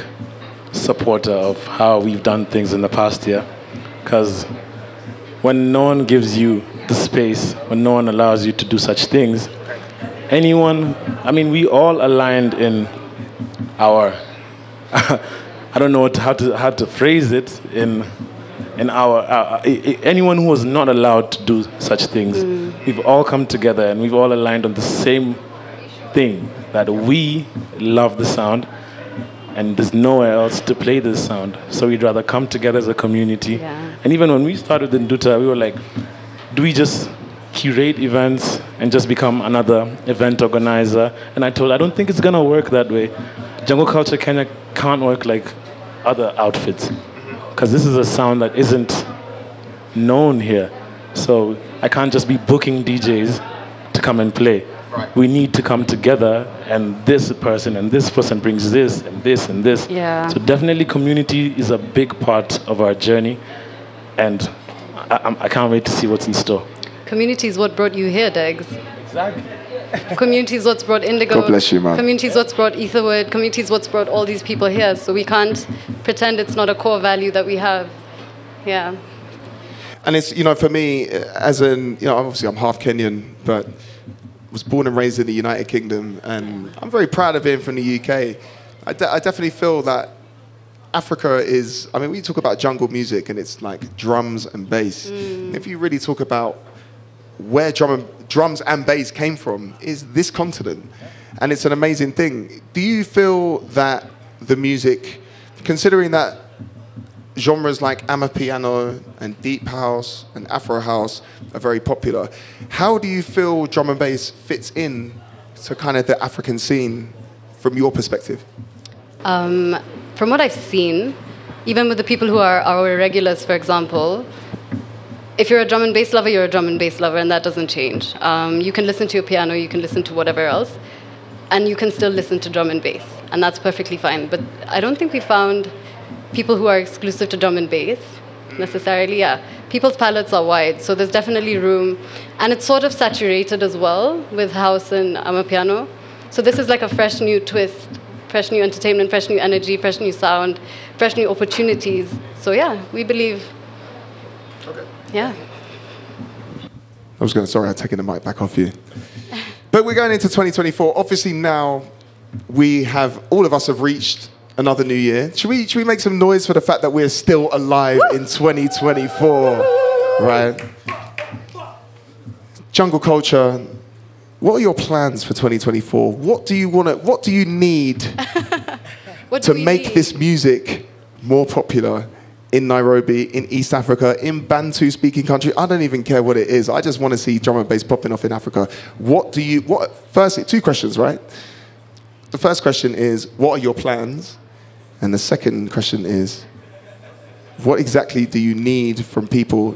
supporter of how we've done things in the past year. Because when no one gives you the space, when no one allows you to do such things, anyone, I mean, we all aligned in our, [LAUGHS] I don't know how, to, how to phrase it, in in our i- anyone who was not allowed to do such things mm. we've all come together and we've all aligned on the same thing that we love the sound and there's nowhere else to play this sound. So we'd rather come together as a community. And even when we started Nduta we were like do we just curate events and just become another event organizer? And i told i don't think it's going to work that way. Jungle culture kenya can't work like other outfits because this is a sound that isn't known here. So I can't just be booking DJs to come and play. We need to come together, and this person and this person brings this and this and this. Yeah. So definitely, community is a big part of our journey, and I, I can't wait to see what's in store. Community is what brought you here, Degs. Exactly. Community is what's brought Indigo. God bless you, man. Community what's brought Etherwood. Community is what's brought all these people here. So we can't pretend it's not a core value that we have. Yeah. And it's you know for me uh, as an you know obviously I'm half Kenyan, but was born and raised in the United Kingdom, and I'm very proud of being from the UK. I, de- I definitely feel that Africa is. I mean, we talk about jungle music, and it's like drums and bass. If you really talk about where drum and, drums and bass came from, is this continent, and it's an amazing thing. Do you feel that the music, considering that genres like amapiano and deep house and afro house are very popular. How do you feel drum and bass fits in to kind of the African scene from your perspective? Um, from what I've seen, even with the people who are our regulars, for example, if you're a drum and bass lover, you're a drum and bass lover, and that doesn't change. Um, you can listen to your piano, you can listen to whatever else, and you can still listen to drum and bass, and that's perfectly fine. But I don't think we found people who are exclusive to drum and bass necessarily. Yeah, people's palettes are wide, so there's definitely room, and it's sort of saturated as well with house and amapiano. So this is like a fresh new twist, fresh new entertainment, fresh new energy, fresh new sound, fresh new opportunities. So yeah, we believe. Yeah. I was going to, sorry, I'm taking the mic back off you. [LAUGHS] But we're going into 2024. Obviously, now we have, all of us have reached another new year. Should we, should we make some noise for the fact that we're still alive in 2024? Right? Jungle culture. What are your plans for 2024? What do you want to, what do you need [LAUGHS] to make need? this music more popular in Nairobi, in East Africa, in Bantu speaking country. I don't even care what it is. I just want to see drum and bass popping off in Africa. What do you, what, firstly, two questions, right? The first question is, what are your plans? And the second question is, what exactly do you need from people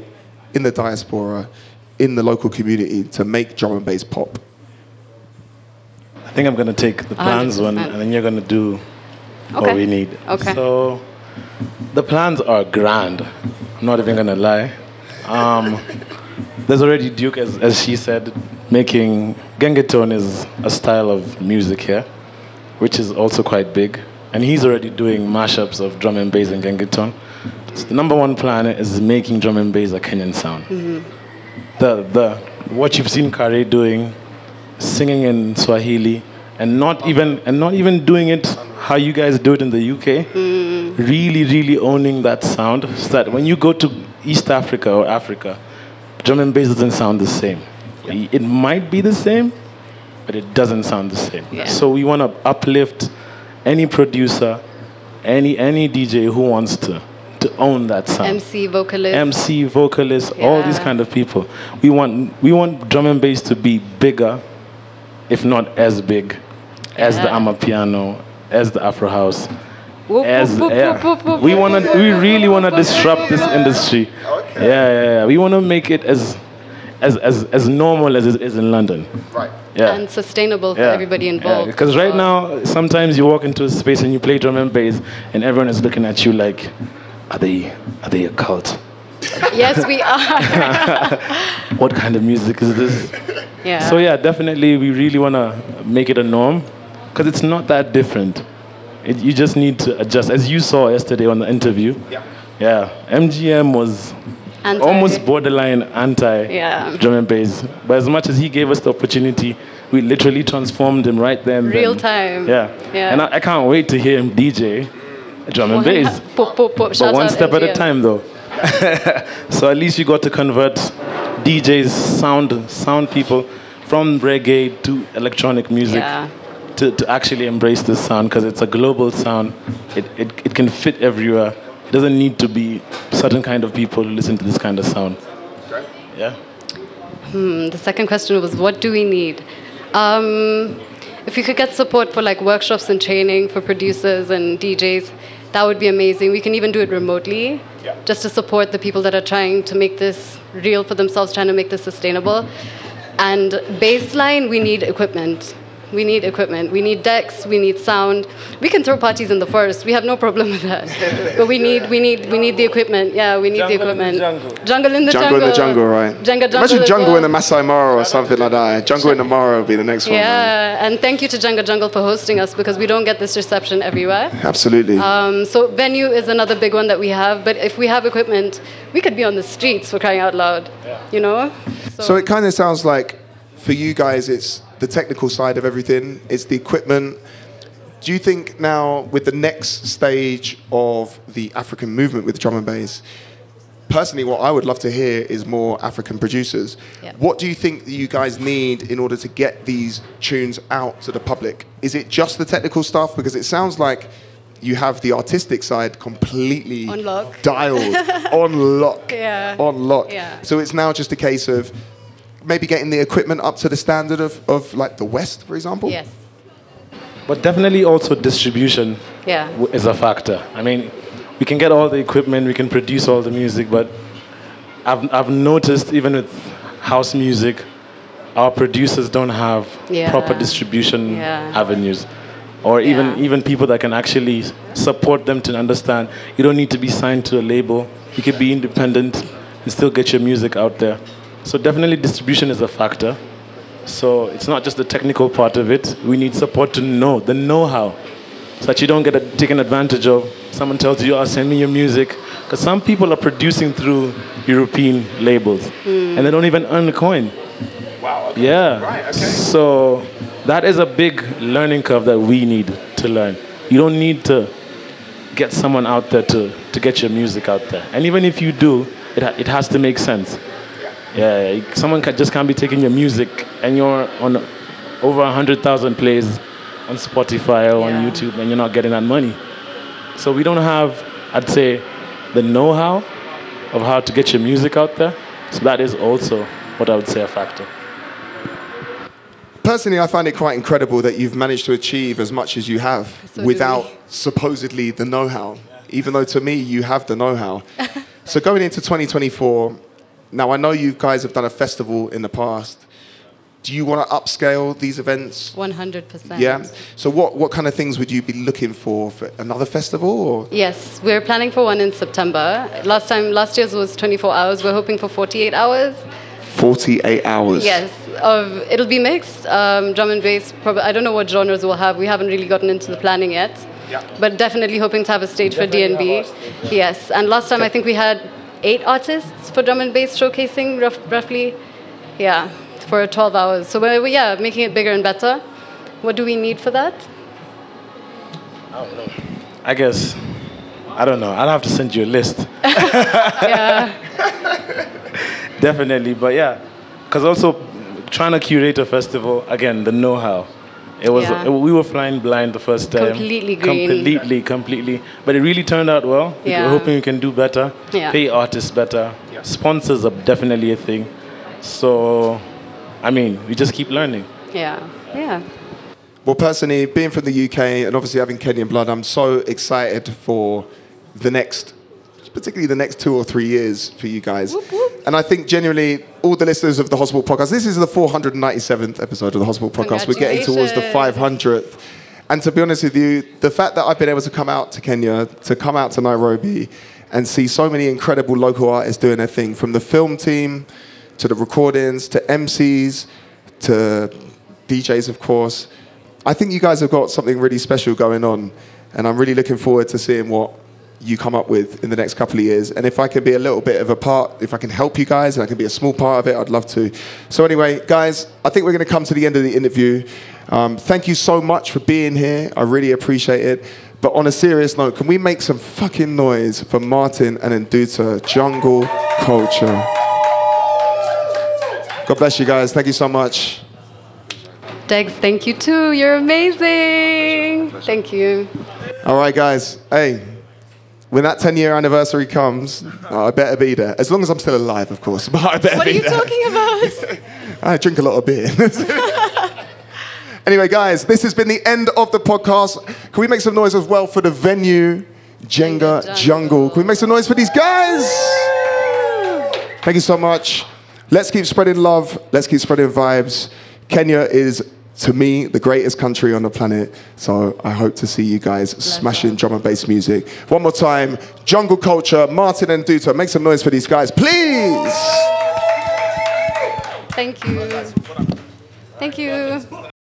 in the diaspora, in the local community to make drum and bass pop? I think I'm going to take the plans one, 100%. and then you're going to do Okay. what we need. Okay. So the plans are grand. I'm not even to lie. Um, there's already Duke, as, as she said, making gengetone is a style of music here, which is also quite big. And he's already doing mashups of drum and bass and gengetone. So the number one plan is making drum and bass a Kenyan sound the the what you've seen Kare doing, singing in Swahili, and not even and not even doing it how you guys do it in the UK. Really, really owning that sound, so that when you go to East Africa or Africa, drum and bass doesn't sound the same. It might be the same, but it doesn't sound the same. Yeah. So we want to uplift any producer, any any DJ who wants to to own that sound. MC, vocalist. MC, vocalists, all these kind of people. We want we want drum and bass to be bigger, if not as big, as the Yeah. Amapiano, as the Afro House. As whoop, whoop, yeah. we wanna we really wanna disrupt this industry. Yeah, yeah, yeah. We wanna make it as as as as normal as it is in London. Right. Yeah. And sustainable for Yeah. everybody involved. Because right now, sometimes you walk into a space and you play drum and bass, and everyone is looking at you like, are they are they a cult? yes, we are. [LAUGHS] What kind of music is this? yeah. So yeah, definitely, we really want to make it a norm, because it's not that different. It, you just need to adjust, as you saw yesterday on the interview. Yeah. Yeah, MGM was Anti- almost borderline anti Yeah. drum and bass, but as much as he gave us the opportunity, we literally transformed him right then. Real then. time. Yeah. Yeah. And I, I can't wait to hear him DJ drum and bass. Pop, pop, pop. But one out step at a time, though. [LAUGHS] so at least you got to convert DJs, sound, sound people from reggae to electronic music Yeah. To, to actually embrace this sound because it's a global sound. It, it, it can fit everywhere. It doesn't need to be certain kind of people who listen to this kind of sound. Yeah. Hmm, the second question was, what do we need? Um, if we could get support for like workshops and training for producers and DJs, that would be amazing. We can even do it remotely, yeah. just to support the people that are trying to make this real for themselves, trying to make this sustainable. And baseline, we need equipment. We need equipment. We need decks. We need sound. We can throw parties in the forest. We have no problem with that. [LAUGHS] but we need, we need, we need the equipment. Yeah, we need the equipment. Jungle in the jungle, jungle. in the jungle, right? Jungle, jungle Imagine jungle well. in the Masai Mara or something like that. Jungle in the Mara would be the next one. man. Yeah, and thank you to Jungle Jungle for hosting us because we don't get this reception everywhere. Absolutely. Um, so venue is another big one that we have. But if we have equipment, we could be on the streets for crying out loud. You know? So it kind of sounds like for you guys, it's the technical side of everything, it's the equipment. Do you think now, with the next stage of the African movement with drum and bass, personally, what I would love to hear is more African producers. Yeah. What do you think that you guys need in order to get these tunes out to the public? Is it just the technical stuff? Because it sounds like you have the artistic side completely On lock. dialed, [LAUGHS] on lock, Yeah. on lock. Yeah. So it's now just a case of maybe getting the equipment up to the standard of, of like the West, for example? Yes. But definitely also distribution Yeah. w- is a factor. I mean, we can get all the equipment, we can produce all the music, but I've, I've noticed even with house music, our producers don't have Yeah. proper distribution Yeah. avenues. Or even, even people that can actually support them to understand you don't need to be signed to a label, you can be independent and still get your music out there. So, definitely, distribution is a factor. So it's not just the technical part of it. We need support to know the know-how, so that you don't get a, taken advantage of. Someone tells you, "Oh, send me your music," because some people are producing through European labels, Hmm. and they don't even earn a coin. Wow. Yeah. Right. Okay. So that is a big learning curve that we need to learn. You don't need to get someone out there to, to get your music out there. And even if you do, it, ha- it has to make sense. Yeah, you- someone can, just can't be taking your music and you're on over 100,000 plays on Spotify or on YouTube and you're not getting that money. So we don't have, I'd say, the know how of how to get your music out there. So that is also what I would say a factor. Personally, I find it quite incredible that you've managed to achieve as much as you have So without supposedly the know how, even though to me you have the know how. [LAUGHS] so going into 2024, now I know you guys have done a festival in the past. Do you want to upscale these events? 100%. Yeah. So what, what kind of things would you be looking for for another festival or? Yes, we're planning for one in September. Last time, last year's was 24 hours. We're hoping for 48 hours. 48 hours. Yes, of it'll be mixed. Um, drum and bass. Probably, I don't know what genres we'll have. We haven't really gotten into the planning yet. Yeah. But definitely hoping to have a stage for DNB. Yes, and last time I think we had eight artists for drum and bass showcasing, rough, roughly. Yeah, for 12 hours. So we're, yeah, making it bigger and better. What do we need for that? I don't know. I guess, I don't know. I'll have to send you a list. yeah. [LAUGHS] [LAUGHS] Definitely, but yeah, because also trying to curate a festival again, the know-how. It was Yeah. we were flying blind the first time. Completely green. Completely, completely. But it really turned out well. Yeah. We're hoping we can do better. Yeah. Pay artists better. Yeah. Sponsors are definitely a thing. So, I mean, we just keep learning. Yeah. Yeah. Well, personally, being from the UK and obviously having Kenyan blood, I'm so excited for the next, particularly the next two or three years for you guys. And I think generally, all the listeners of the Hospital Podcast, this is the 497th episode of the Hospital Podcast. We're getting towards the 500th. And to be honest with you, the fact that I've been able to come out to Kenya, to come out to Nairobi, and see so many incredible local artists doing their thing, from the film team to the recordings to MCs to DJs, of course. I think you guys have got something really special going on, and I'm really looking forward to seeing what you come up with in the next couple of years. And if I can be a little bit of a part, if I can help you guys, and I can be a small part of it, I'd love to. So anyway, guys, I think we're going to come to the end of the interview. Um, thank you so much for being here. I really appreciate it. But on a serious note, can we make some fucking noise for Martin and Nduta Jungle Culture? God bless you guys. Thank you so much. Degs, thank you too. You're amazing. Thank you. All right, guys. Hey, when that 10 year anniversary comes, oh, I better be there. As long as I'm still alive, of course. [LAUGHS] But I better What are you there. talking about? [LAUGHS] I drink a lot of beer. [LAUGHS] anyway, guys, this has been the end of the podcast. Can we make some noise as well for the venue, Jenga Jungle? Can we make some noise for these guys? Thank you so much. Let's keep spreading love. Let's keep spreading vibes. Kenya is, to me, the greatest country on the planet. So I hope to see you guys smashing drum and bass music. One more time, Jungle Culture, Martin and Nduta. Make some noise for these guys, please. Thank you. Thank you.